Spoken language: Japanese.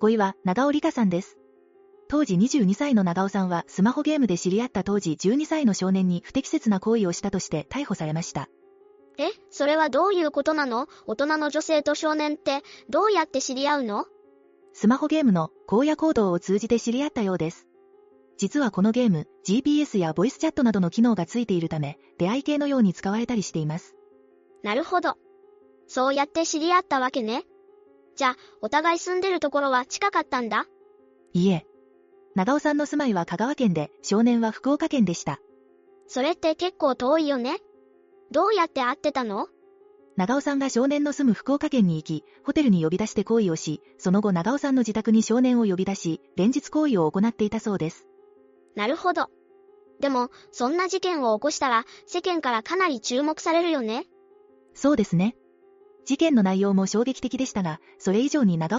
5位は長尾理香さんです。当時22歳の長尾さんはスマホゲームで知り合った当時12歳の少年に不適切な行為をしたとして逮捕されました。え、それはどういうことなの？大人の女性と少年って、どうやって知り合うの？スマホゲームの荒野行動を通じて知り合ったようです。実はこのゲーム、GPS やボイスチャットなどの機能がついているため、出会い系のように使われたりしています。なるほど。そうやって知り合ったわけね。じゃあ、お互い住んでるところは近かったんだ？いいえ。長尾さんの住まいは香川県で、少年は福岡県でした。それって結構遠いよね？どうやって会ってたの？長尾さんが少年の住む福岡県に行き、ホテルに呼び出して行為をし、その後長尾さんの自宅に少年を呼び出し、連日行為を行っていたそうです。なるほど。でも、そんな事件を起こしたら、世間からかなり注目されるよね？そうですね。事件の内容も衝撃的でしたが、それ以上に長